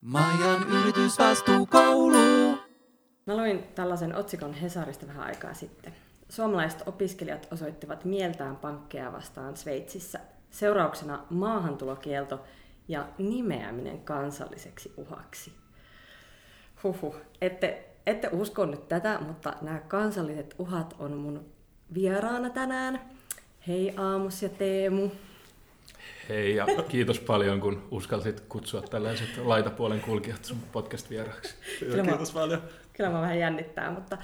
Majan yritysvastuukoulu. Mä luin tällaisen otsikon Hesarista vähän aikaa sitten. Suomalaiset opiskelijat osoittivat mieltään pankkeja vastaan Sveitsissä. Seurauksena maahantulokielto ja nimeäminen kansalliseksi uhaksi. Huhhuh, ette, ette usko nyt tätä, mutta nämä kansalliset uhat on mun vieraana tänään. Hei Aamus ja Teemu. Hei ja kiitos paljon, kun uskalsit kutsua tällaiset laitapuolen kulkijat sun podcast-vieraaksi. Kyllä mä- Kiitos paljon. Kyllä mä vähän jännittää, mutta,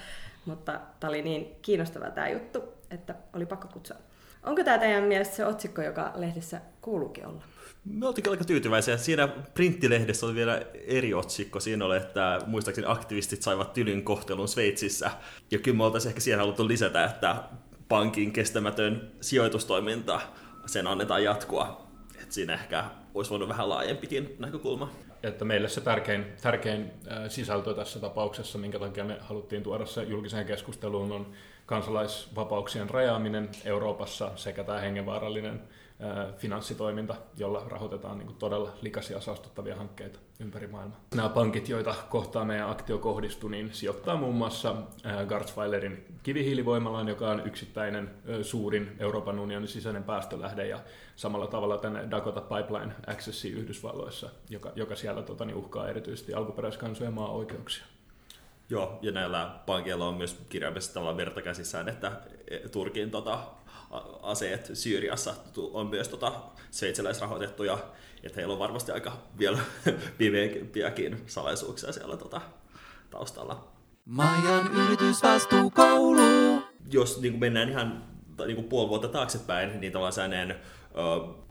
mutta tämä oli niin kiinnostava tämä juttu, että oli pakko kutsua. Onko tämä teidän mielestä se otsikko, joka lehdessä kuuluukin olla? Me oltiin aika tyytyväisiä. Siinä printtilehdessä oli vielä eri otsikko. Siinä oli, että muistaakseni aktivistit saivat tylyn kohtelun Sveitsissä. Ja kyllä me oltaisiin ehkä siihen haluttu lisätä, että pankin kestämätön sijoitustoiminta, sen annetaan jatkua. Et siinä ehkä olisi voinut vähän laajempikin näkökulma. Että meille se tärkein, tärkein äh, sisältö tässä tapauksessa, minkä takia me haluttiin tuoda se julkiseen keskusteluun, on kansalaisvapauksien rajaaminen Euroopassa sekä tämä hengenvaarallinen finanssitoiminta, jolla rahoitetaan niin todella likaisia saastuttavia hankkeita ympäri maailmaa. Nämä pankit, joita kohtaa meidän aktio kohdistui, niin sijoittaa muun muassa Garzweilerin kivihiilivoimalaan, joka on yksittäinen suurin Euroopan unionin sisäinen päästölähde, ja samalla tavalla tänne Dakota Pipeline Accessiin Yhdysvalloissa, joka, joka siellä tota, niin uhkaa erityisesti alkuperäiskansojen maa-oikeuksia. Joo, ja näillä pankeilla on myös kirjaimellisesti tavallaan verta käsissään, että Turkin tota, aseet Syyriassa on myös tota, sveitsiläisrahoitettuja, että heillä on varmasti aika vielä pimeämpiäkin salaisuuksia siellä tota, taustalla. Majan yritysvastuukoulu. Jos niin kuin mennään ihan niin kuin puoli vuotta taaksepäin, niin tavallaan ö,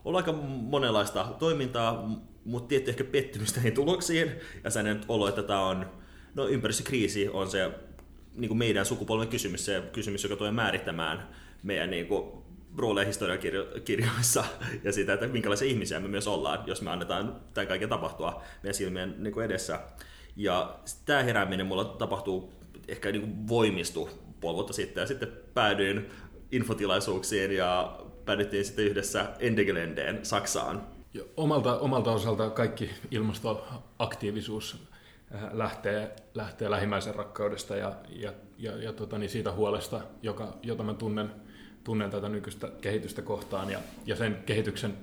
on aika monenlaista toimintaa, mutta tietty ehkä pettymystä niihin tuloksiin, ja sellainen olo, että tämä on, no ympäristökriisi on se niin kuin meidän sukupolven kysymys, se kysymys, joka tulee määrittämään meidän niin kuin, rooleja historiakirjoissa ja sitä, että minkälaisia ihmisiä me myös ollaan, jos me annetaan tämän kaiken tapahtua meidän silmien niin kuin edessä. Ja tämä herääminen mulla tapahtuu ehkä niin kuin voimistu puoli vuotta sitten, ja sitten päädyin infotilaisuuksiin ja päädyttiin sitten yhdessä Endegelendeen Saksaan. Ja omalta, omalta osalta kaikki ilmastoaktiivisuus äh, lähtee, lähtee lähimmäisen rakkaudesta ja, ja, ja, ja tota, niin siitä huolesta, joka, jota mä tunnen, tunnen tätä nykyistä kehitystä kohtaan. Ja, ja sen kehityksen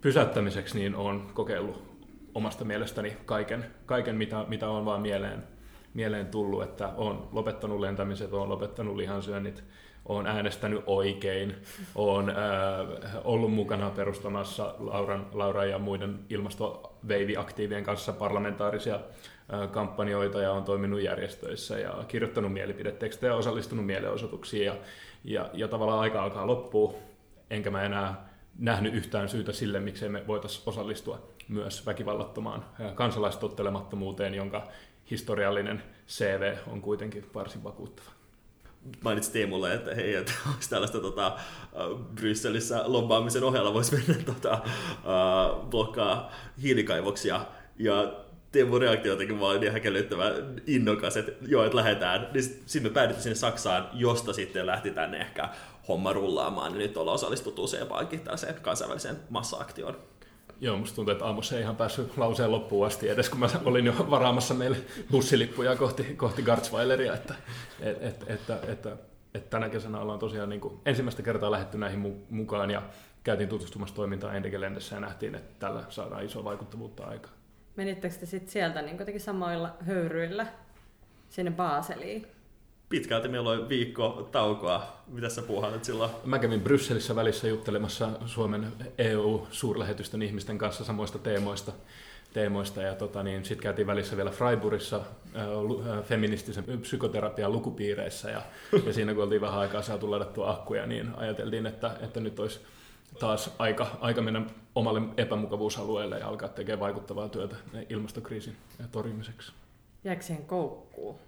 pysäyttämiseksi niin olen kokeillut omasta mielestäni kaiken, kaiken mitä, mitä on vaan mieleen, mieleen tullut, että olen lopettanut lentämiset, olen lopettanut lihansyönnit, olen äänestänyt oikein, olen äh, ollut mukana perustamassa Lauran, Lauran ja muiden ilmastoveiviaktiivien kanssa parlamentaarisia äh, kampanjoita ja olen toiminut järjestöissä ja kirjoittanut mielipidetekstejä ja osallistunut mielenosoituksiin ja, ja, ja tavallaan aika alkaa loppua, enkä mä enää nähnyt yhtään syytä sille, miksei me voitaisiin osallistua myös väkivallattomaan kansalaistottelemattomuuteen, jonka historiallinen CV on kuitenkin varsin vakuuttava. Mainitsit Teemulle, että hei, että onko tällaista tota, Brysselissä lobbaamisen ohella voisi mennä tota, blokkaa hiilikaivoksia. Ja Teemun reaktio jotenkin vaan niin häkellyttävän innokas, että joo, että lähdetään. Niin sit- sitten me päädyttiin sinne Saksaan, josta sitten lähti tänne ehkä homma rullaamaan. Ja nyt ollaan osallistuttu useampaankin tällaiseen kansainväliseen massa-aktioon. Joo, musta tuntuu, että aamussa ei ihan päässyt lauseen loppuun asti edes, kun mä olin jo varaamassa meille bussilippuja kohti, kohti Garzweileria, että, et, et, että, että, että tänä kesänä ollaan tosiaan niin kuin ensimmäistä kertaa lähdetty näihin mu- mukaan ja käytiin tutustumassa toimintaan Endegelendessä ja nähtiin, että tällä saadaan isoa vaikuttavuutta aikaan. Menittekö te sitten sieltä niin kuitenkin samoilla höyryillä sinne Baseliin? Pitkälti meillä oli viikko taukoa. Mitä sä puuhailet silloin? Mä kävin Brysselissä välissä juttelemassa Suomen EU-suurlähetystön ihmisten kanssa samoista teemoista. teemoista ja tota, niin, sitten käytiin välissä vielä Freiburgissa äh, feministisen psykoterapian lukupiireissä ja, ja siinä kun oltiin vähän aikaa saatu ladattua akkuja, niin ajateltiin, että, että nyt olisi taas aika, aika mennä omalle epämukavuusalueelle ja alkaa tekemään vaikuttavaa työtä ilmastokriisin torjumiseksi. Jääkö siihen koukkuun?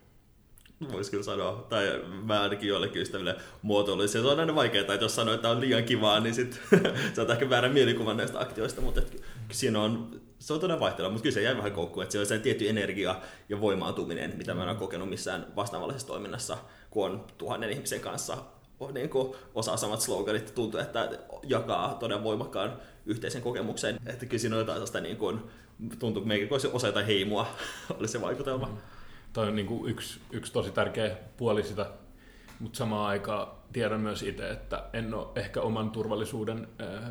Voisi kyllä sanoa, tai mä ainakin joillekin ystäville muotoilisin. Se on aina vaikeaa, että jos sanoo, että on liian kivaa, niin sit saat ehkä väärän mielikuvan näistä aktioista, mutta et, siinä on, se on todella vaihtelua, mutta kyllä se jäi vähän koukkuun, että se on se tietty energia ja voimaantuminen, mitä mä en ole kokenut missään vastaavallisessa toiminnassa, kun on tuhannen ihmisen kanssa niin kuin osaa samat sloganit, tuntuu, että jakaa todella voimakkaan yhteisen kokemuksen. Että kyllä siinä on jotain sellaista niin kuin, tuntuu, että meikin osa jotain heimoa, oli se vaikutelma. Mm. Toi on niin kuin yksi, yksi tosi tärkeä puoli sitä, mutta samaan aikaan tiedän myös itse, että en ole ehkä oman turvallisuuden äh,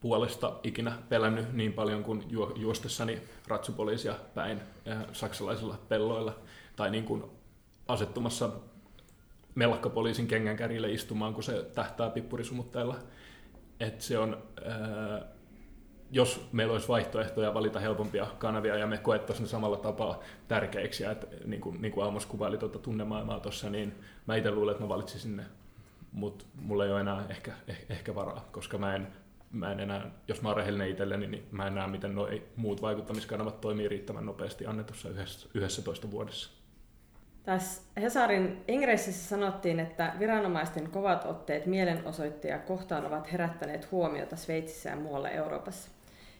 puolesta ikinä pelännyt niin paljon kuin ju- juostessani ratsupoliisia päin äh, saksalaisilla pelloilla tai niin kuin asettumassa melkkapoliisin kengänkärille istumaan, kun se tähtää pippurisumutteella. Et se on, ää, jos meillä olisi vaihtoehtoja valita helpompia kanavia ja me koettaisiin ne samalla tapaa tärkeiksi, että niin kuin, niin kuin Amos kuvaili tuota tunnemaailmaa tuossa, niin mä itse luulen, että mä valitsisin ne, mutta mulla ei ole enää ehkä, eh, ehkä varaa, koska mä en, mä en enää, jos mä oon rehellinen itselleni, niin mä en näe, miten nuo muut vaikuttamiskanavat toimii riittävän nopeasti annetussa 11 vuodessa. Tässä Hesarin ingressissä sanottiin, että viranomaisten kovat otteet mielenosoittajia kohtaan ovat herättäneet huomiota Sveitsissä ja muualla Euroopassa.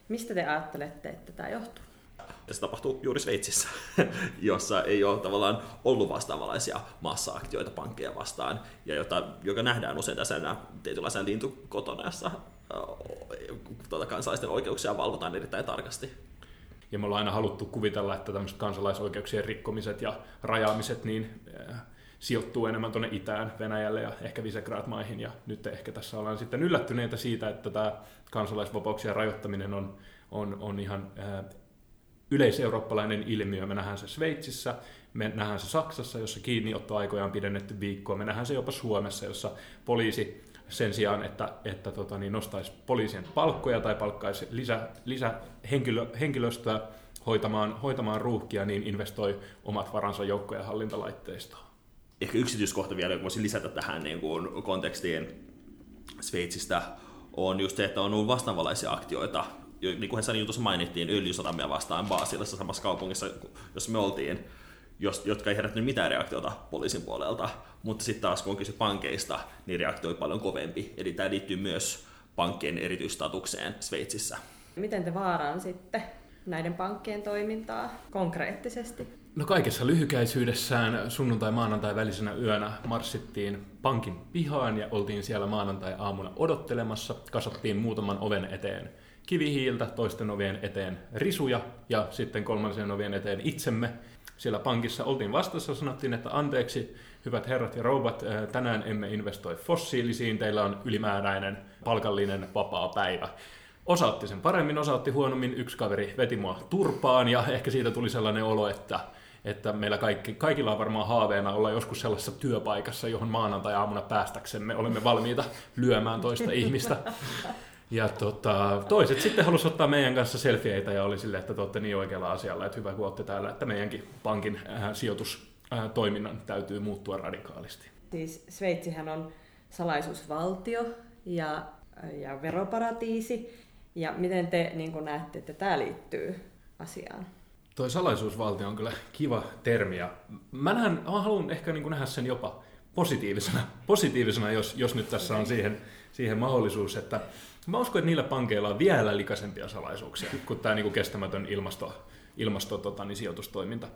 Mistä te ajattelette, että tämä johtuu? Ja se tapahtuu juuri Sveitsissä, jossa ei ole tavallaan ollut vastaavanlaisia massa-aktioita pankkeja vastaan, ja jota, joka nähdään usein tässä tietynlaisena lintukotona, jossa tuota, kansalaisten oikeuksia valvotaan erittäin tarkasti. Ja me ollaan aina haluttu kuvitella, että tämmöiset kansalaisoikeuksien rikkomiset ja rajaamiset niin äh, sijoittuu enemmän tuonne itään, Venäjälle ja ehkä Visegrad-maihin. Ja nyt ehkä tässä ollaan sitten yllättyneitä siitä, että tämä kansalaisvapauksien rajoittaminen on, on, on ihan äh, yleiseurooppalainen ilmiö. Me nähdään se Sveitsissä, me nähdään se Saksassa, jossa kiinniottoaikoja on pidennetty viikkoa. Me nähdään se jopa Suomessa, jossa poliisi sen sijaan, että, että tota, niin nostaisi poliisien palkkoja tai palkkaisi lisä, lisä henkilö, henkilöstöä hoitamaan, hoitamaan ruuhkia, niin investoi omat varansa joukkojen hallintalaitteistoon. Ehkä yksityiskohta vielä, joka voisi lisätä tähän niin kuin kontekstiin Sveitsistä, on just se, että on ollut vastaavanlaisia aktioita, niin kuin Hessan jutussa mainittiin, öljysatamia vastaan Basilassa samassa kaupungissa, jossa me oltiin, jotka ei herättänyt mitään reaktiota poliisin puolelta, mutta sitten taas kun on kyse pankeista, niin reaktio on paljon kovempi. Eli tämä liittyy myös pankkien erityistatukseen Sveitsissä. Miten te vaaraan sitten näiden pankkien toimintaa konkreettisesti? No kaikessa lyhykäisyydessään sunnuntai-maanantai välisenä yönä marssittiin pankin pihaan ja oltiin siellä maanantai-aamuna odottelemassa. Kasattiin muutaman oven eteen kivihiiltä, toisten ovien eteen risuja ja sitten kolmansien ovien eteen itsemme siellä pankissa oltiin vastassa, sanottiin, että anteeksi, hyvät herrat ja rouvat, eh, tänään emme investoi fossiilisiin, teillä on ylimääräinen palkallinen vapaa päivä. Osaatti sen paremmin, osaatti huonommin, yksi kaveri veti mua turpaan ja ehkä siitä tuli sellainen olo, että, että meillä kaikki, kaikilla on varmaan haaveena olla joskus sellaisessa työpaikassa, johon maanantai-aamuna päästäksemme olemme valmiita lyömään toista ihmistä. Ja tota, toiset sitten halusivat ottaa meidän kanssa selfieitä ja oli silleen, että te olette niin oikealla asialla, että hyvä kun olette täällä, että meidänkin pankin äh, sijoitustoiminnan äh, täytyy muuttua radikaalisti. Siis Sveitsihän on salaisuusvaltio ja, ja veroparatiisi. Ja miten te niin näette, että tämä liittyy asiaan? Toi salaisuusvaltio on kyllä kiva termi ja mä, näen, mä haluan ehkä niin nähdä sen jopa positiivisena, positiivisena jos, jos nyt tässä on siihen, siihen mahdollisuus, että Mä uskon, että niillä pankeilla on vielä likaisempia salaisuuksia kuin tämä niin kuin kestämätön ilmasto, ilmasto tota, niin sijoitustoiminta.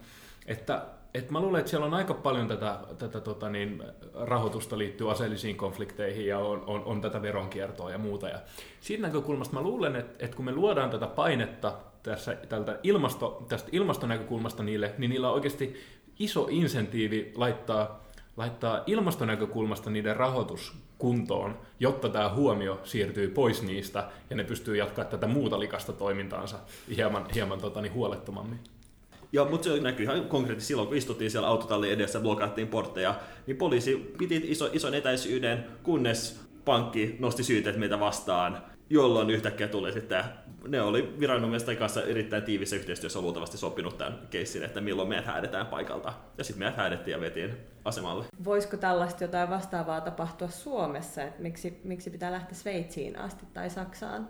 Että, et mä luulen, että siellä on aika paljon tätä, tätä tota, niin, rahoitusta liittyy aseellisiin konflikteihin ja on, on, on tätä veronkiertoa ja muuta. Ja siitä näkökulmasta mä luulen, että, että kun me luodaan tätä painetta tässä, tältä ilmasto, tästä ilmastonäkökulmasta niille, niin niillä on oikeasti iso insentiivi laittaa, laittaa ilmastonäkökulmasta niiden rahoitus kuntoon, jotta tämä huomio siirtyy pois niistä ja ne pystyy jatkamaan tätä muuta likasta toimintaansa hieman, hieman tota, niin huolettomammin. Ja, mutta se näkyy ihan konkreettisesti silloin, kun istuttiin siellä autotallin edessä, blokattiin portteja, niin poliisi piti iso, ison etäisyyden, kunnes pankki nosti syytet meitä vastaan, jolloin yhtäkkiä tuli sitten, ne oli viranomaisten kanssa erittäin tiivissä yhteistyössä luultavasti sopinut tämän keissin, että milloin meidät häädetään paikalta. Ja sitten meidät häädettiin ja vetiin asemalle. Voisiko tällaista jotain vastaavaa tapahtua Suomessa, että miksi, miksi pitää lähteä Sveitsiin asti tai Saksaan?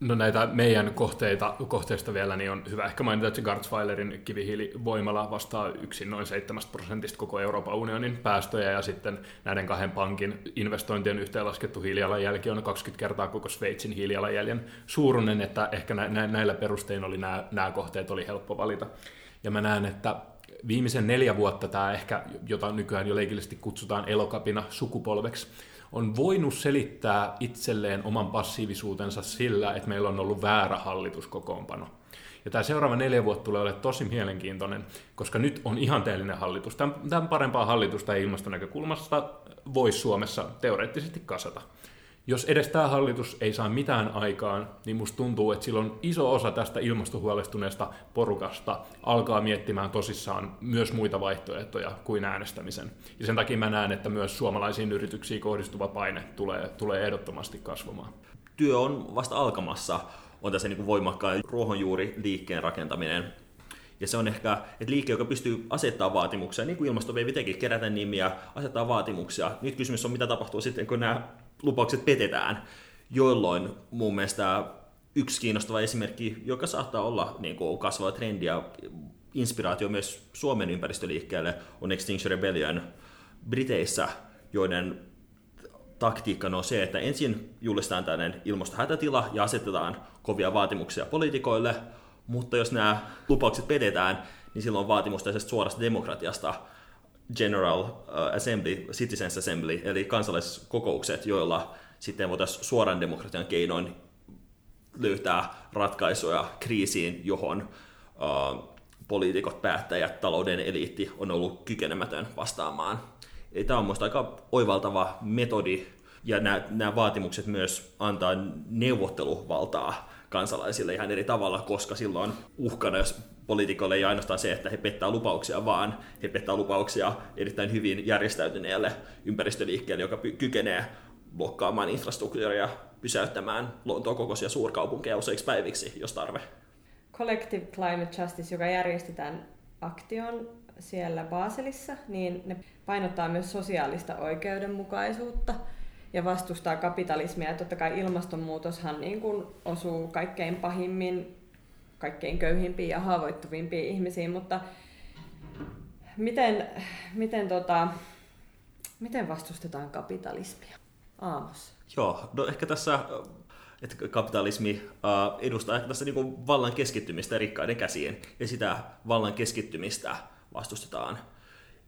No näitä meidän kohteita, kohteista vielä niin on hyvä ehkä mainita, että Garzweilerin kivihiilivoimala vastaa yksin noin 7 prosentista koko Euroopan unionin päästöjä ja sitten näiden kahden pankin investointien yhteenlaskettu hiilijalanjälki on 20 kertaa koko Sveitsin hiilijalanjäljen suuruinen, että ehkä nä- näillä perustein oli nämä, nämä kohteet oli helppo valita. Ja mä näen, että viimeisen neljä vuotta tämä ehkä, jota nykyään jo leikillisesti kutsutaan elokapina sukupolveksi, on voinut selittää itselleen oman passiivisuutensa sillä, että meillä on ollut väärä hallituskokoonpano. Ja tämä seuraava neljä vuotta tulee olemaan tosi mielenkiintoinen, koska nyt on ihanteellinen hallitus. Tämän parempaa hallitusta ilmastonäkökulmasta voisi Suomessa teoreettisesti kasata jos edes tämä hallitus ei saa mitään aikaan, niin musta tuntuu, että silloin iso osa tästä ilmastohuolestuneesta porukasta alkaa miettimään tosissaan myös muita vaihtoehtoja kuin äänestämisen. Ja sen takia mä näen, että myös suomalaisiin yrityksiin kohdistuva paine tulee, tulee ehdottomasti kasvamaan. Työ on vasta alkamassa, on tässä niin voimakkaan ruohonjuuriliikkeen rakentaminen. Ja se on ehkä, että liike, joka pystyy asettamaan vaatimuksia, niin kuin ilmastoveivi teki, kerätä nimiä, asettaa vaatimuksia. Nyt kysymys on, mitä tapahtuu sitten, kun nämä lupaukset petetään, jolloin mun mielestä yksi kiinnostava esimerkki, joka saattaa olla niin kuin kasvava trendi ja inspiraatio myös Suomen ympäristöliikkeelle, on Extinction Rebellion Briteissä, joiden taktiikka on se, että ensin julistetaan tällainen ilmastohätätila ja asetetaan kovia vaatimuksia poliitikoille, mutta jos nämä lupaukset pedetään, niin silloin on vaatimus tällaisesta suorasta demokratiasta, General uh, Assembly, Citizens Assembly, eli kansalaiskokoukset, joilla sitten voitaisiin suoran demokratian keinoin löytää ratkaisuja kriisiin, johon uh, poliitikot, päättäjät, talouden eliitti on ollut kykenemätön vastaamaan. Eli tämä on minusta aika oivaltava metodi, ja nämä, nämä vaatimukset myös antaa neuvotteluvaltaa kansalaisille ihan eri tavalla, koska silloin uhkana, jos poliitikoille ei ainoastaan se, että he pettää lupauksia, vaan he pettää lupauksia erittäin hyvin järjestäytyneelle ympäristöliikkeelle, joka kykenee blokkaamaan infrastruktuuria, pysäyttämään Lontoon kokoisia suurkaupunkeja useiksi päiviksi, jos tarve. Collective Climate Justice, joka järjestetään aktion siellä Baselissa, niin ne painottaa myös sosiaalista oikeudenmukaisuutta ja vastustaa kapitalismia. Ja totta kai ilmastonmuutoshan niin kuin osuu kaikkein pahimmin kaikkein köyhimpiin ja haavoittuvimpiin ihmisiin, mutta miten, miten, tota, miten vastustetaan kapitalismia? Aamos. Joo, no ehkä tässä että kapitalismi uh, edustaa ehkä tässä niin vallan keskittymistä rikkaiden käsiin, ja sitä vallan keskittymistä vastustetaan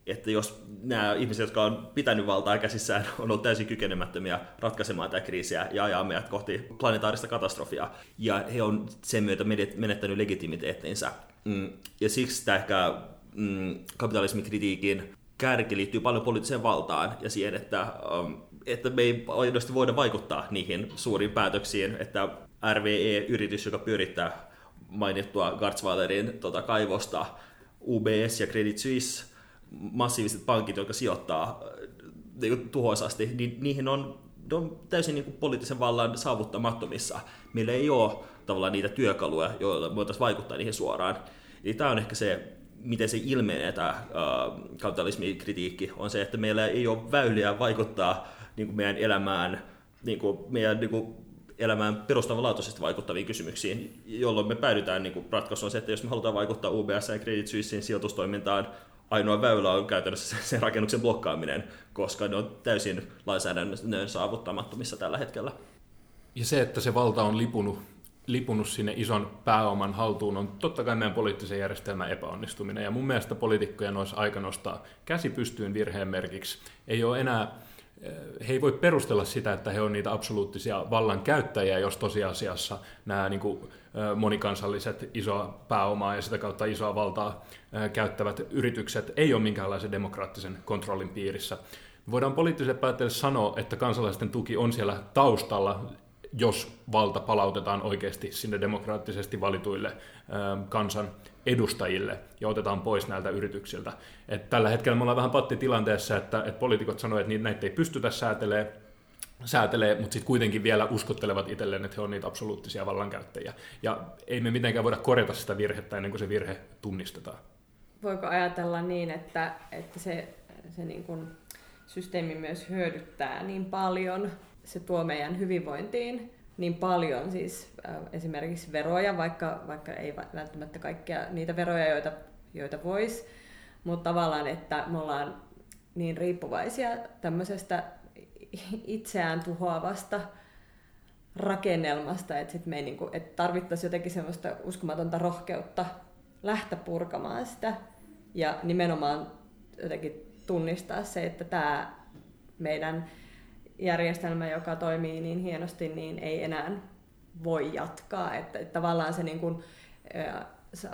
että jos nämä ihmiset, jotka on pitänyt valtaa käsissään, on ollut täysin kykenemättömiä ratkaisemaan tätä kriisiä ja ajaa meidät kohti planetaarista katastrofia, ja he on sen myötä menettänyt legitimiteettinsä. Mm, ja siksi tämä ehkä mm, kapitalismikritiikin kärki liittyy paljon poliittiseen valtaan ja siihen, että, um, että me ei aidosti voida vaikuttaa niihin suuriin päätöksiin, että RVE-yritys, joka pyörittää mainittua Garzweilerin tota, kaivosta, UBS ja Credit Suisse massiiviset pankit, jotka sijoittaa niin tuhoisasti, niin niihin on, ne on täysin niin poliittisen vallan saavuttamattomissa. Meillä ei ole tavallaan niitä työkaluja, joilla voitaisiin vaikuttaa niihin suoraan. Eli tämä on ehkä se, miten se ilmenee tämä äh, kapitalismikritiikki, on se, että meillä ei ole väyliä vaikuttaa niin kuin meidän elämään, niin kuin meidän niin kuin elämään perustavanlaatuisesti vaikuttaviin kysymyksiin, jolloin me päädytään niin ratkaisuun se, että jos me halutaan vaikuttaa UBS ja Credit Suissein sijoitustoimintaan, ainoa väylä on käytännössä se, se rakennuksen blokkaaminen, koska ne on täysin lainsäädännön saavuttamattomissa tällä hetkellä. Ja se, että se valta on lipunut, lipunut sinne ison pääoman haltuun, on totta kai meidän poliittisen järjestelmän epäonnistuminen. Ja mun mielestä poliitikkojen olisi aika nostaa käsi pystyyn virheen merkiksi. Ei ole enää he ei voi perustella sitä, että he ovat niitä absoluuttisia vallankäyttäjiä, jos tosiasiassa nämä niin kuin, eh, monikansalliset isoa pääomaa ja sitä kautta isoa valtaa eh, käyttävät yritykset ei ole minkäänlaisen demokraattisen kontrollin piirissä. Voidaan poliittiselle päättäjille sanoa, että kansalaisten tuki on siellä taustalla jos valta palautetaan oikeasti sinne demokraattisesti valituille kansan edustajille ja otetaan pois näiltä yrityksiltä. Et tällä hetkellä me ollaan vähän pattitilanteessa, että, että poliitikot sanoivat, että näitä ei pystytä säätelemään, säätelee, mutta sitten kuitenkin vielä uskottelevat itselleen, että he ovat niitä absoluuttisia vallankäyttäjiä. Ja ei me mitenkään voida korjata sitä virhettä ennen kuin se virhe tunnistetaan. Voiko ajatella niin, että, että se, se niin kuin systeemi myös hyödyttää niin paljon se tuo meidän hyvinvointiin niin paljon siis äh, esimerkiksi veroja, vaikka, vaikka ei välttämättä kaikkia niitä veroja, joita, joita voisi, mutta tavallaan, että me ollaan niin riippuvaisia tämmöisestä itseään tuhoavasta rakennelmasta, että sit me ei niinku, että tarvittaisiin jotenkin semmoista uskomatonta rohkeutta lähteä purkamaan sitä Ja nimenomaan jotenkin tunnistaa se, että tämä meidän järjestelmä, joka toimii niin hienosti, niin ei enää voi jatkaa. Että, että tavallaan se niin kuin,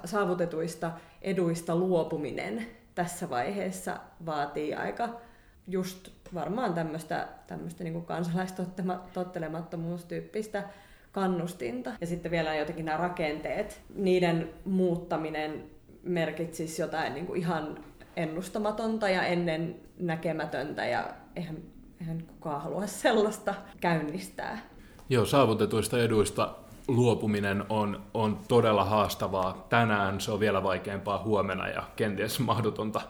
saavutetuista eduista luopuminen tässä vaiheessa vaatii aika just varmaan tämmöistä, tämmöistä niin kansalaistottelemattomuustyyppistä kannustinta. Ja sitten vielä jotenkin nämä rakenteet, niiden muuttaminen merkitsisi jotain niin kuin ihan ennustamatonta ja ennen näkemätöntä ja eihän, eihän kukaan halua sellaista käynnistää. Joo, saavutetuista eduista luopuminen on, on todella haastavaa. Tänään se on vielä vaikeampaa huomenna ja kenties mahdotonta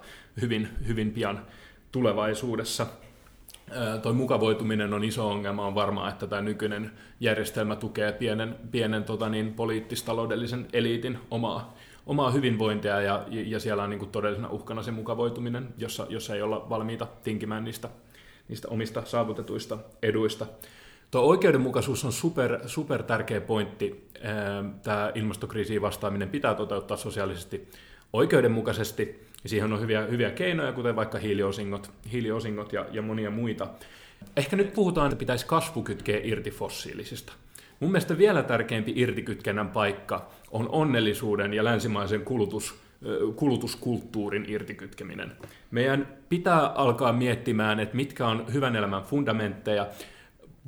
hyvin, hyvin pian tulevaisuudessa. Tuo mukavoituminen on iso ongelma. On varmaa, että tämä nykyinen järjestelmä tukee pienen, pienen tota niin, poliittistaloudellisen eliitin omaa, omaa hyvinvointia ja, ja siellä on niin kuin todellisena uhkana se mukavoituminen, jossa, jossa ei olla valmiita tinkimään niistä, niistä omista saavutetuista eduista. Tuo oikeudenmukaisuus on super, super tärkeä pointti. Tämä ilmastokriisiin vastaaminen pitää toteuttaa sosiaalisesti oikeudenmukaisesti, siihen on hyviä, hyviä keinoja, kuten vaikka hiiliosingot, hiiliosingot ja, ja monia muita. Ehkä nyt puhutaan, että pitäisi kasvu kytkeä irti fossiilisista. Mun mielestä vielä tärkeämpi irtikytkennän paikka on onnellisuuden ja länsimaisen kulutus, kulutuskulttuurin irtikytkeminen. Meidän pitää alkaa miettimään, että mitkä on hyvän elämän fundamentteja,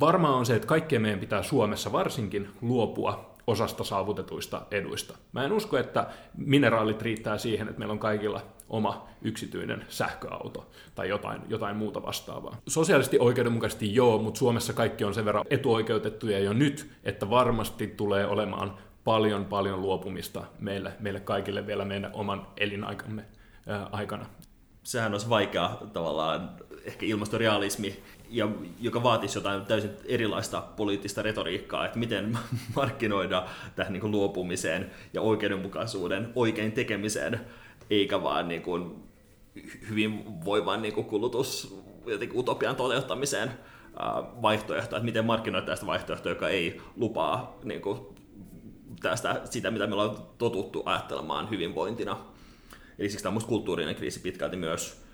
Varmaa on se, että kaikkien meidän pitää Suomessa varsinkin luopua osasta saavutetuista eduista. Mä en usko, että mineraalit riittää siihen, että meillä on kaikilla oma yksityinen sähköauto tai jotain, jotain muuta vastaavaa. Sosiaalisesti oikeudenmukaisesti joo, mutta Suomessa kaikki on sen verran etuoikeutettuja jo nyt, että varmasti tulee olemaan paljon paljon luopumista meille, meille kaikille vielä meidän oman elinaikamme ää, aikana. Sehän olisi vaikea tavallaan ehkä ilmastorealismi ja joka vaatisi jotain täysin erilaista poliittista retoriikkaa, että miten markkinoida tähän niin kuin luopumiseen ja oikeudenmukaisuuden oikein tekemiseen, eikä vaan niin kuin hyvinvoivan niin kuin kulutus jotenkin utopian toteuttamiseen vaihtoehto, että miten markkinoida tästä vaihtoehtoa, joka ei lupaa niin kuin tästä, sitä, mitä me ollaan totuttu ajattelemaan hyvinvointina. Eli siksi tämä on kulttuurinen kriisi pitkälti myös,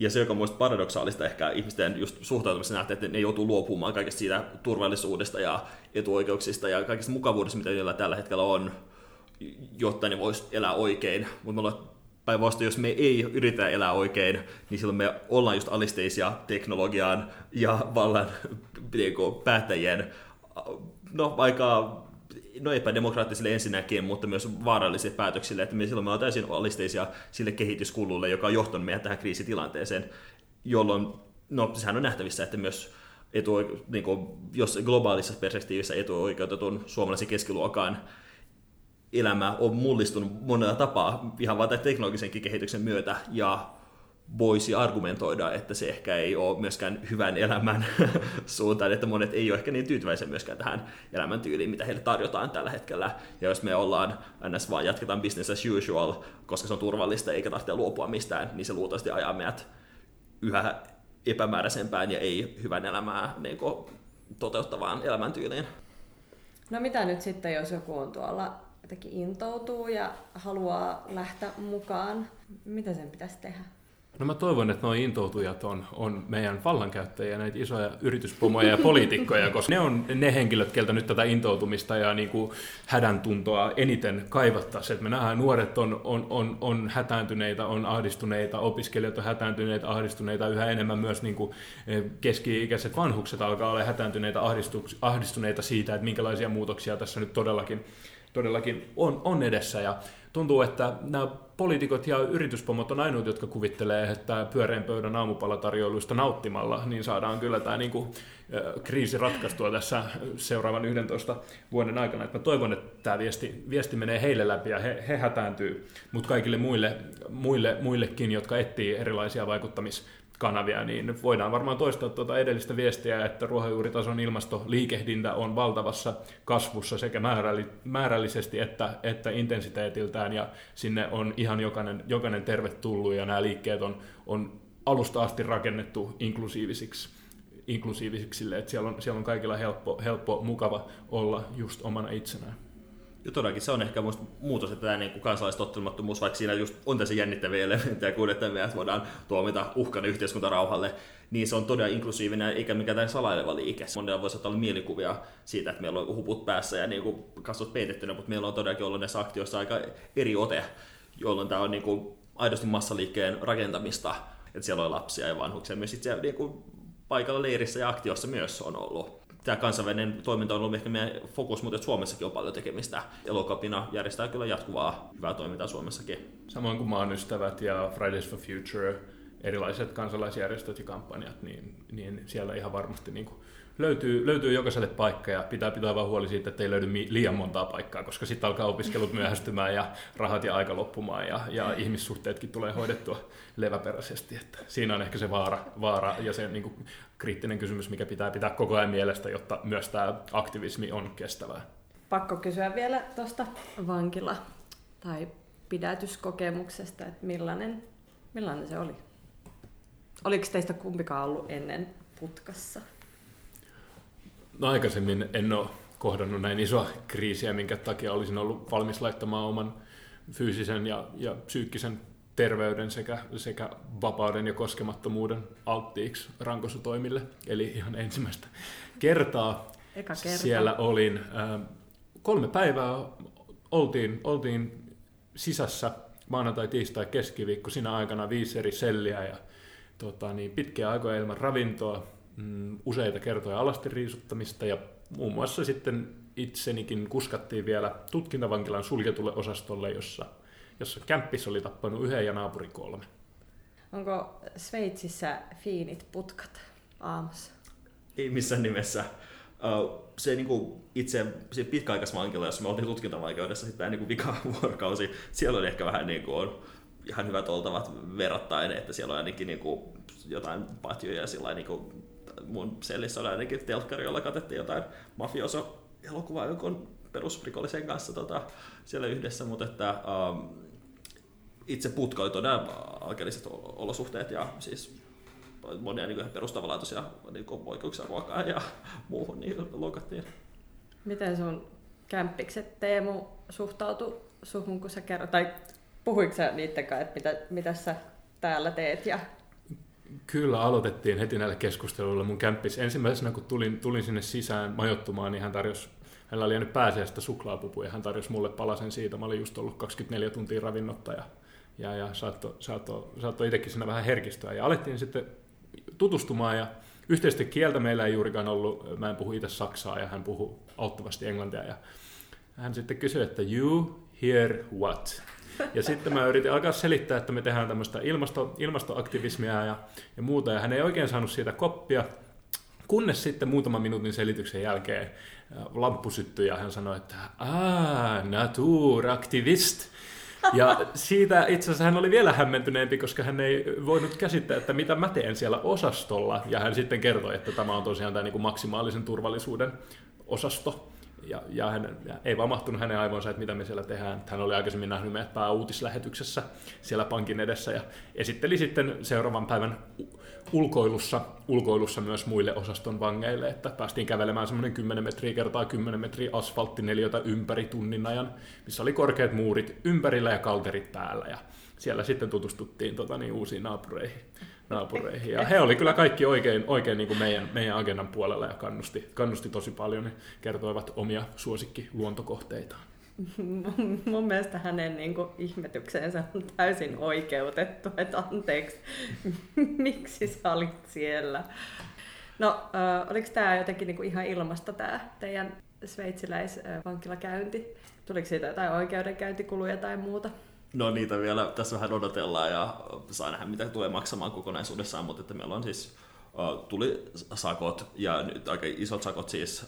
ja se, joka on mielestäni paradoksaalista ehkä ihmisten just suhtautumisessa nähdä, että ne joutuu luopumaan kaikesta siitä turvallisuudesta ja etuoikeuksista ja kaikista mukavuudesta, mitä niillä tällä hetkellä on, jotta ne vois elää oikein. Mutta me päinvastoin, jos me ei yritä elää oikein, niin silloin me ollaan just alisteisia teknologiaan ja vallan niin päättäjien no, aika no epädemokraattisille ensinnäkin, mutta myös vaarallisille päätöksille, että me silloin me ollaan täysin alisteisia sille kehityskululle, joka on johtanut meidän tähän kriisitilanteeseen, jolloin, no sehän on nähtävissä, että myös etu, niin kuin, jos globaalissa perspektiivissä etuoikeutetun suomalaisen keskiluokan elämä on mullistunut monella tapaa ihan vain teknologisenkin kehityksen myötä, ja voisi argumentoida, että se ehkä ei ole myöskään hyvän elämän suuntaan, että monet ei ole ehkä niin tyytyväisiä myöskään tähän elämäntyyliin, mitä heille tarjotaan tällä hetkellä. Ja jos me ollaan ns. vaan jatketaan business as usual, koska se on turvallista eikä tarvitse luopua mistään, niin se luultavasti ajaa meidät yhä epämääräisempään ja ei hyvän elämää niin kuin, toteuttavaan elämäntyyliin. No mitä nyt sitten, jos joku on tuolla jotenkin intoutuu ja haluaa lähteä mukaan, mitä sen pitäisi tehdä? No mä toivon, että nuo intoutujat on, on meidän vallankäyttäjiä, näitä isoja yrityspomoja ja poliitikkoja, koska ne on ne henkilöt, keltä nyt tätä intoutumista ja niin kuin hädäntuntoa eniten kaivattaisiin. Että me nähdään, nuoret on, on, on, on hätääntyneitä, on ahdistuneita, opiskelijat on hätääntyneitä, ahdistuneita, yhä enemmän myös niin kuin eh, keski-ikäiset vanhukset alkaa olla hätääntyneitä, ahdistuneita siitä, että minkälaisia muutoksia tässä nyt todellakin, todellakin on, on edessä. Ja tuntuu, että nämä poliitikot ja yrityspomot on ainoat, jotka kuvittelee, että pyöreän pöydän aamupalatarjoiluista nauttimalla, niin saadaan kyllä tämä niin kuin, kriisi ratkaistua tässä seuraavan 11 vuoden aikana. Että mä toivon, että tämä viesti, viesti menee heille läpi ja he, he hätääntyy, mutta kaikille muille, muille, muillekin, jotka etsii erilaisia vaikuttamis kanavia, niin voidaan varmaan toistaa tuota edellistä viestiä, että ruohonjuuritason ilmastoliikehdintä on valtavassa kasvussa sekä määrällisesti että, että intensiteetiltään, ja sinne on ihan jokainen, jokainen tervetullut, ja nämä liikkeet on, on alusta asti rakennettu inklusiivisiksi, inklusiivisiksi sille, että siellä on, siellä on kaikilla helppo, helppo, mukava olla just omana itsenään. Ja todellakin se on ehkä muutos, että tämä niin kansalaistottelemattomuus, vaikka siinä just on tässä jännittäviä elementtejä, kun että me voidaan tuomita uhkana yhteiskuntarauhalle, niin se on todella inklusiivinen eikä mikään salaileva liike. Monella voisi olla mielikuvia siitä, että meillä on huput päässä ja niin kuin kasvot peitettynä, mutta meillä on todellakin ollut näissä aktioissa aika eri ote, jolloin tämä on niin kuin aidosti massaliikkeen rakentamista, että siellä on lapsia ja vanhuksia myös itse niin kuin paikalla leirissä ja aktiossa myös on ollut. Tämä kansainvälinen toiminta on ollut ehkä meidän fokus, mutta Suomessakin on paljon tekemistä. Elokapina järjestää kyllä jatkuvaa hyvää toimintaa Suomessakin. Samoin kuin maan ystävät ja Fridays for Future, erilaiset kansalaisjärjestöt ja kampanjat, niin, niin siellä ihan varmasti niin kuin löytyy, löytyy jokaiselle paikka ja pitää pitää vaan huoli siitä, että ei löydy liian montaa paikkaa, koska sitten alkaa opiskelut myöhästymään ja rahat ja aika loppumaan ja, ja ihmissuhteetkin tulee hoidettua leväperäisesti. Että siinä on ehkä se vaara, vaara ja se niin kuin, kriittinen kysymys, mikä pitää pitää koko ajan mielestä, jotta myös tämä aktivismi on kestävää. Pakko kysyä vielä tuosta vankila- tai pidätyskokemuksesta, että millainen, millainen se oli? Oliko teistä kumpikaan ollut ennen putkassa? No aikaisemmin en ole kohdannut näin isoa kriisiä, minkä takia olisin ollut valmis laittamaan oman fyysisen ja, ja psyykkisen terveyden sekä, sekä vapauden ja koskemattomuuden alttiiksi rankosutoimille. Eli ihan ensimmäistä kertaa Eka kerta. siellä olin. Äh, kolme päivää oltiin, oltiin sisässä maanantai, tiistai, keskiviikko. Siinä aikana viisi eri selliä ja tota, niin, pitkiä aikoja ilman ravintoa, mm, useita kertoja alasti riisuttamista ja muun muassa sitten itsenikin kuskattiin vielä tutkintavankilan suljetulle osastolle, jossa, jossa kämppis oli tappanut yhden ja naapuri kolme. Onko Sveitsissä fiinit putkat aamussa? Ei missään nimessä. Se niin kuin itse se pitkäaikaisvankila, jossa me oltiin tutkintavaikeudessa sitten niin vika vuorokausi, siellä oli ehkä vähän niin kuin, ihan hyvät oltavat verrattain, että siellä on ainakin niin kuin jotain patjoja sillä niin kuin mun sellissä oli ainakin telkkari, jolla katettiin jotain mafioso-elokuvaa jonkun perusrikollisen kanssa tota, siellä yhdessä, mutta että um, itse putka oli todella alkeelliset olosuhteet ja siis monia niin perustavanlaatuisia niin oikeuksia ruokaa ja muuhun niin loukattiin. Miten sun kämppikset Teemu suhtautui suhun, kun sä kerroit, tai puhuiko sä niiden kanssa, että mitä, mitä sä täällä teet ja Kyllä aloitettiin heti näillä keskusteluilla. Mun kämppis ensimmäisenä, kun tulin, tulin sinne sisään majoittumaan, niin hän tarjosi, hänellä oli jäänyt pääsiäistä suklaapupua ja hän tarjosi mulle palasen siitä. Mä olin just ollut 24 tuntia ravinnotta ja, ja, saattoi saatto, saatto itsekin siinä vähän herkistyä. Ja alettiin sitten tutustumaan ja yhteistä kieltä meillä ei juurikaan ollut. Mä en puhu itse saksaa ja hän puhuu auttavasti englantia. Ja hän sitten kysyi, että you hear what? Ja sitten mä yritin alkaa selittää, että me tehdään tämmöistä ilmasto, ilmastoaktivismia ja, ja muuta, ja hän ei oikein saanut siitä koppia, kunnes sitten muutaman minuutin selityksen jälkeen lamppu syttyi ja hän sanoi, että ah, naturaktivist. Ja siitä itse asiassa hän oli vielä hämmentyneempi, koska hän ei voinut käsittää, että mitä mä teen siellä osastolla. Ja hän sitten kertoi, että tämä on tosiaan tämä niin kuin maksimaalisen turvallisuuden osasto ja, ja hän ei vaan mahtunut hänen aivoinsa, että mitä me siellä tehdään. Hän oli aikaisemmin nähnyt meidät pääuutislähetyksessä siellä pankin edessä ja esitteli sitten seuraavan päivän ulkoilussa, ulkoilussa myös muille osaston vangeille, että päästiin kävelemään semmoinen 10 metriä kertaa 10 metriä asfalttineliötä ympäri tunnin ajan, missä oli korkeat muurit ympärillä ja kalterit päällä. Ja siellä sitten tutustuttiin tota, niin, uusiin naapureihin naapureihin. Ja he oli kyllä kaikki oikein, oikein niin kuin meidän, meidän agendan puolella ja kannusti, kannusti tosi paljon. Ne kertoivat omia suosikkiluontokohteitaan. Mun mielestä hänen niin kuin, ihmetykseensä on täysin oikeutettu, että anteeksi, miksi sä olit siellä? No, äh, oliko tämä jotenkin niin kuin ihan ilmasta tämä teidän sveitsiläisvankilakäynti? Tuliko siitä jotain oikeudenkäyntikuluja tai muuta? No niitä vielä tässä vähän odotellaan ja saa nähdä mitä tulee maksamaan kokonaisuudessaan, mutta että meillä on siis uh, tuli sakot ja nyt aika isot sakot siis,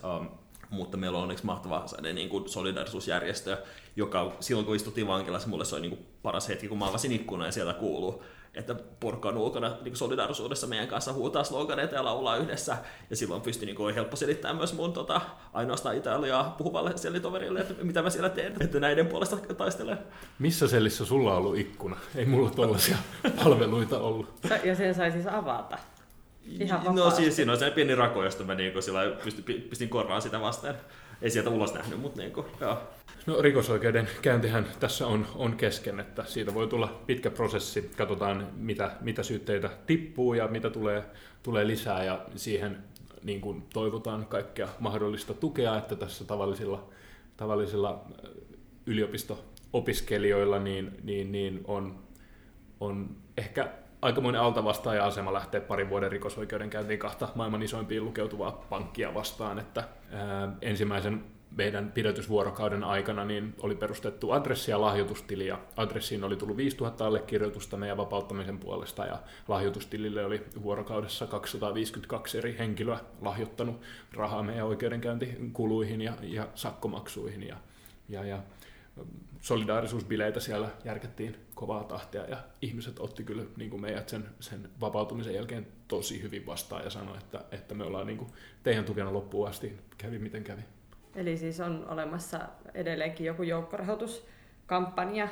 mutta meillä on onneksi mahtava niin kuin solidarisuusjärjestö, joka silloin kun istuttiin vankilassa, mulle se oli niin kuin paras hetki, kun mä avasin ikkuna ja sieltä kuuluu että porukka on ulkona niin solidaarisuudessa meidän kanssa huutaa sloganeita ja laulaa yhdessä. Ja silloin pystyi niin kuin, helppo selittää myös mun tota, ainoastaan Italiaa puhuvalle sellitoverille, että mitä mä siellä teen, että näiden puolesta taistelen. Missä sellissä sulla on ollut ikkuna? Ei mulla tällaisia palveluita ollut. Ja sen sai siis avata? Ihan no siis siinä on se pieni rako, josta mä niin sillä pystin, pistin korvaan sitä vasten. ei sieltä ulos nähnyt, mutta niin kuin, joo. No rikosoikeuden käyntihän tässä on, on kesken, että siitä voi tulla pitkä prosessi. Katsotaan, mitä, mitä syytteitä tippuu ja mitä tulee, tulee lisää ja siihen niin kuin toivotaan kaikkea mahdollista tukea, että tässä tavallisilla, tavallisilla yliopisto-opiskelijoilla niin, niin, niin on, on ehkä aikamoinen altavastaaja asema lähteä parin vuoden rikosoikeudenkäyntiin kahta maailman isoimpia lukeutuvaa pankkia vastaan, että ensimmäisen meidän pidätysvuorokauden aikana niin oli perustettu adressi- ja lahjoitustili, ja adressiin oli tullut 5000 allekirjoitusta meidän vapauttamisen puolesta, ja lahjoitustilille oli vuorokaudessa 252 eri henkilöä lahjoittanut rahaa meidän oikeudenkäyntikuluihin ja, ja sakkomaksuihin, ja, ja, ja solidaarisuusbileitä siellä järkettiin kovaa tahtia ja ihmiset otti kyllä niin kuin meidät sen, sen vapautumisen jälkeen tosi hyvin vastaan ja sanoi, että, että me ollaan niin kuin teidän tukena loppuun asti, kävi miten kävi. Eli siis on olemassa edelleenkin joku joukkorahoituskampanja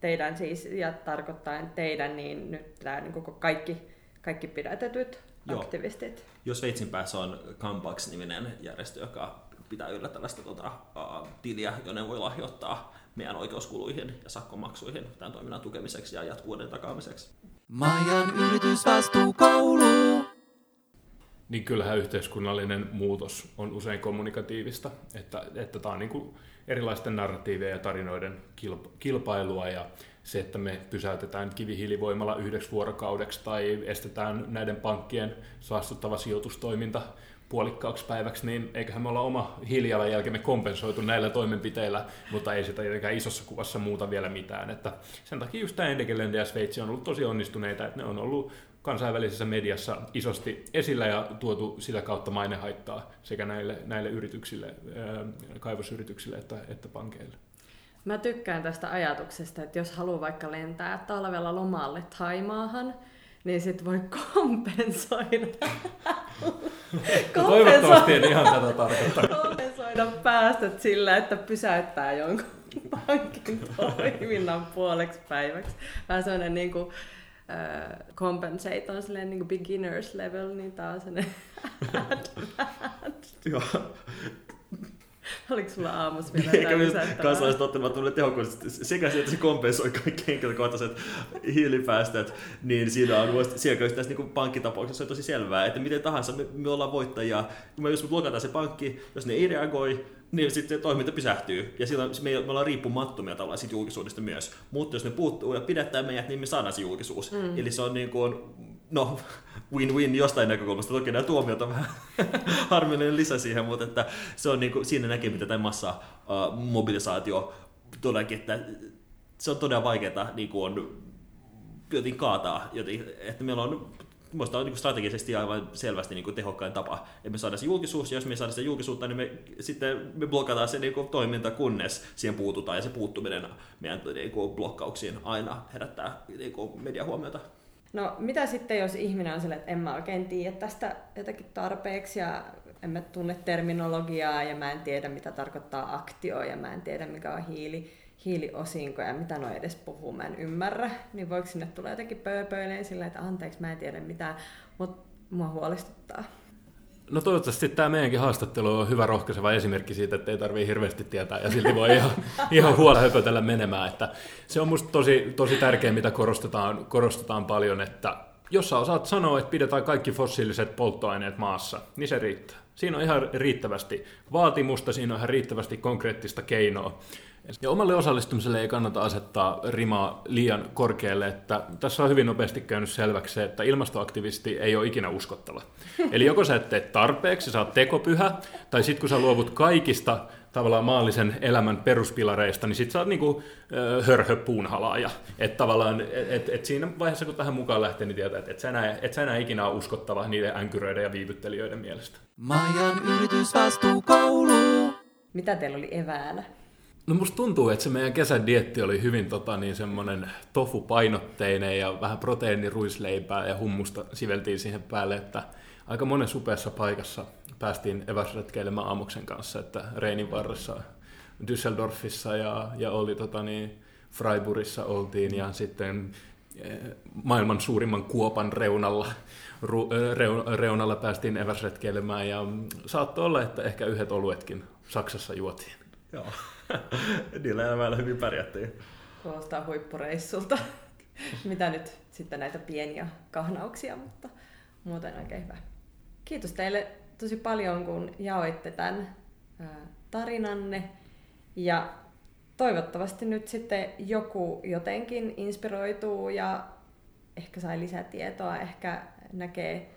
teidän siis, ja tarkoittaa teidän, niin nyt tämä niin koko kaikki, kaikki pidätetyt Joo. aktivistit. Jos Sveitsin päässä on Campax-niminen järjestö, joka pitää yllä tällaista tota, uh, tiliä, jonne voi lahjoittaa meidän oikeuskuluihin ja sakkomaksuihin tämän toiminnan tukemiseksi ja jatkuvuuden takaamiseksi. Majan yritysvastuukoulu. Niin kyllähän yhteiskunnallinen muutos on usein kommunikatiivista, että, että tämä on niin kuin erilaisten narratiivien ja tarinoiden kilpailua ja se, että me pysäytetään kivihiilivoimalla yhdeksi vuorokaudeksi tai estetään näiden pankkien saastuttava sijoitustoiminta puolikkaaksi päiväksi, niin eiköhän me olla oma hiilijalanjälkemme kompensoitu näillä toimenpiteillä, mutta ei sitä tietenkään isossa kuvassa muuta vielä mitään. Että sen takia just tämä Endegelände ja Sveitsi on ollut tosi onnistuneita, että ne on ollut kansainvälisessä mediassa isosti esillä ja tuotu sitä kautta mainehaittaa sekä näille, näille yrityksille, kaivosyrityksille että, että pankeille. Mä tykkään tästä ajatuksesta, että jos haluaa vaikka lentää talvella lomalle Taimaahan, niin sit voi kompensoida. Toivottavasti en ihan tätä tarkoittaa. Kompensoida päästöt sillä, että pysäyttää jonkun pankin toiminnan puoleksi päiväksi. Vähän sellainen niin kuin, uh, compensate on silleen niin kuin beginners level, niin tää on sellainen. Joo, Oliko sulla aamussa vielä Eikä myös kansalaiset ottamaan tuolle tehokkuudesta sekä se, että se kompensoi kaikki henkilökohtaiset hiilipäästöt, niin siinä on siellä tässä niin pankkitapauksessa on tosi selvää, että miten tahansa me, me ollaan voittajia. Kun me jos me blokataan se pankki, jos ne ei reagoi, niin sitten toiminta pysähtyy. Ja silloin me, me ollaan riippumattomia tavallaan siitä julkisuudesta myös. Mutta jos ne puuttuu ja pidättää meidät, niin me saadaan se julkisuus. Mm. Eli se on niin kuin, no, win-win jostain näkökulmasta. Toki nämä tuomiot on vähän harmillinen lisä siihen, mutta että se on niin kuin, siinä näkee, mitä tämä massa uh, mobilisaatio todellakin, että se on todella vaikeaa niin kuin on, jotenkin kaataa, joten, että meillä on Minusta on niin strategisesti aivan selvästi niin kuin tehokkain tapa, että me saadaan se julkisuus, ja jos me saadaan se julkisuutta, niin me sitten me blokataan se niin kuin, toiminta, kunnes siihen puututaan, ja se puuttuminen meidän niin kuin, blokkauksiin aina herättää niin kuin, mediahuomiota. No mitä sitten, jos ihminen on sille, että en mä oikein tiedä tästä jotakin tarpeeksi ja en mä tunne terminologiaa ja mä en tiedä mitä tarkoittaa aktio ja mä en tiedä mikä on hiili, hiiliosinko ja mitä no edes puhuu, mä en ymmärrä, niin voiko sinne tulla jotenkin pööpöileen sillä, että anteeksi mä en tiedä mitään, mutta mua huolestuttaa. No toivottavasti tämä meidänkin haastattelu on hyvä rohkaiseva esimerkki siitä, että ei tarvitse hirveästi tietää ja silti voi ihan, ihan huolella höpötellä menemään. Että se on minusta tosi, tosi tärkeää, mitä korostetaan, korostetaan paljon, että jos sä osaat sanoa, että pidetään kaikki fossiiliset polttoaineet maassa, niin se riittää. Siinä on ihan riittävästi vaatimusta, siinä on ihan riittävästi konkreettista keinoa. Ja omalle osallistumiselle ei kannata asettaa rimaa liian korkealle, että tässä on hyvin nopeasti käynyt selväksi se, että ilmastoaktivisti ei ole ikinä uskottava. Eli joko sä et tee tarpeeksi, sä oot tekopyhä, tai sitten kun sä luovut kaikista tavallaan maallisen elämän peruspilareista, niin sit sä oot niinku hörhö puunhalaaja. Että tavallaan, et, et siinä vaiheessa kun tähän mukaan lähtee, niin tietää, että et sä, enää, et sä enää ikinä ole uskottava niiden änkyröiden ja viivyttelijöiden mielestä. Majan yritysvastuukoulu. Mitä teillä oli eväänä? No musta tuntuu, että se meidän kesän dietti oli hyvin tota, niin semmoinen tofu-painotteinen ja vähän proteiiniruisleipää ja hummusta siveltiin siihen päälle, että aika monen supeassa paikassa päästiin eväsretkeilemään aamuksen kanssa, että Reinin varressa Düsseldorfissa ja, ja oli tota, niin, Freiburgissa oltiin ja sitten eh, maailman suurimman kuopan reunalla, ru, eh, reunalla päästiin eväsretkeilemään ja saattoi olla, että ehkä yhdet oluetkin Saksassa juotiin. Joo. Niillä elämällä hyvin pärjättiin. Kuulostaa huippureissulta. Mitä nyt sitten näitä pieniä kahnauksia, mutta muuten oikein hyvä. Kiitos teille tosi paljon, kun jaoitte tämän tarinanne. Ja toivottavasti nyt sitten joku jotenkin inspiroituu ja ehkä sai lisää tietoa, ehkä näkee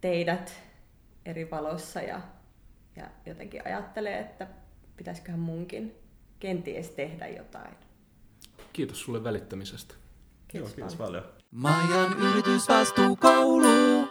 teidät eri valossa ja, ja jotenkin ajattelee, että pitäisiköhän munkin kenties tehdä jotain. Kiitos sulle välittämisestä. Kiitos, Joo, kiitos paljon. Majan yritysvastuukoulu.